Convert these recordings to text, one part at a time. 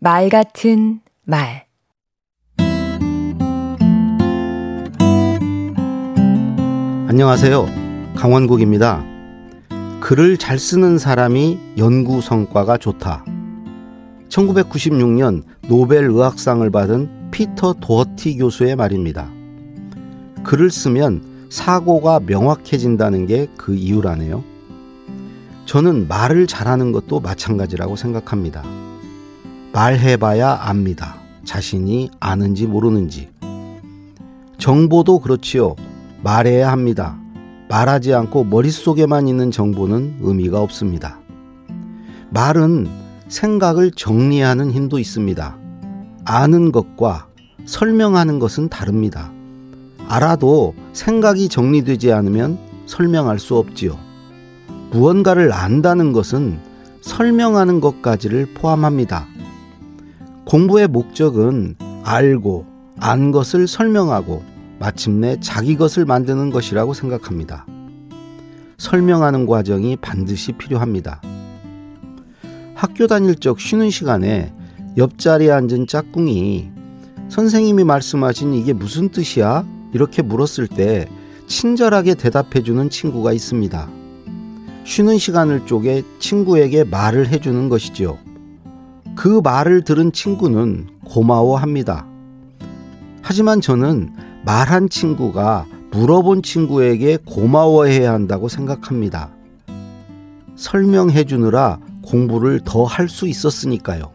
말 같은 말 안녕하세요. 강원국입니다. 글을 잘 쓰는 사람이 연구 성과가 좋다. 1996년 노벨 의학상을 받은 피터 도어티 교수의 말입니다. 글을 쓰면 사고가 명확해진다는 게 그 이유라네요. 저는 말을 잘하는 것도 마찬가지라고 생각합니다. 말해봐야 압니다. 자신이 아는지 모르는지. 정보도 그렇지요. 말해야 합니다. 말하지 않고 머릿속에만 있는 정보는 의미가 없습니다. 말은 생각을 정리하는 힘도 있습니다. 아는 것과 설명하는 것은 다릅니다. 알아도 생각이 정리되지 않으면 설명할 수 없지요. 무언가를 안다는 것은 설명하는 것까지를 포함합니다. 공부의 목적은 알고 안 것을 설명하고 마침내 자기 것을 만드는 것이라고 생각합니다. 설명하는 과정이 반드시 필요합니다. 학교 다닐 적 쉬는 시간에 옆자리에 앉은 짝꿍이 선생님이 말씀하신 이게 무슨 뜻이야? 이렇게 물었을 때 친절하게 대답해주는 친구가 있습니다. 쉬는 시간을 쪼개 친구에게 말을 해주는 것이지요. 그 말을 들은 친구는 고마워합니다. 하지만 저는 말한 친구가 물어본 친구에게 고마워해야 한다고 생각합니다. 설명해 주느라 공부를 더 할 수 있었으니까요.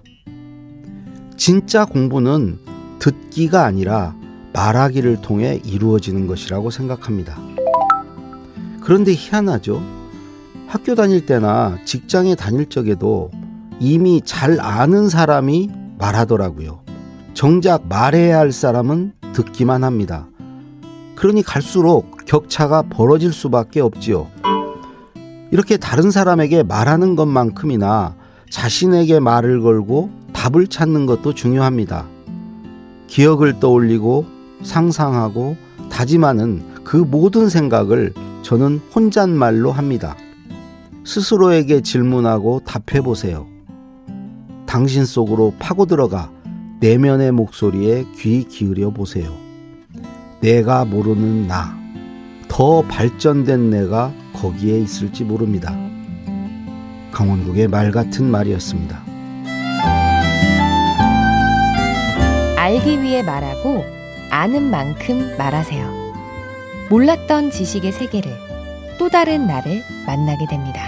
진짜 공부는 듣기가 아니라 말하기를 통해 이루어지는 것이라고 생각합니다. 그런데 희한하죠? 학교 다닐 때나 직장에 다닐 적에도 이미 잘 아는 사람이 말하더라고요. 정작 말해야 할 사람은 듣기만 합니다. 그러니 갈수록 격차가 벌어질 수밖에 없지요. 이렇게 다른 사람에게 말하는 것만큼이나 자신에게 말을 걸고 답을 찾는 것도 중요합니다. 기억을 떠올리고 상상하고 다짐하는 그 모든 생각을 저는 혼잣말로 합니다. 스스로에게 질문하고 답해 보세요. 당신 속으로 파고 들어가 내면의 목소리에 귀 기울여 보세요. 내가 모르는 나, 더 발전된 내가 거기에 있을지 모릅니다. 강원국의 말 같은 말이었습니다. 알기 위해 말하고 아는 만큼 말하세요. 몰랐던 지식의 세계를 또 다른 나를 만나게 됩니다.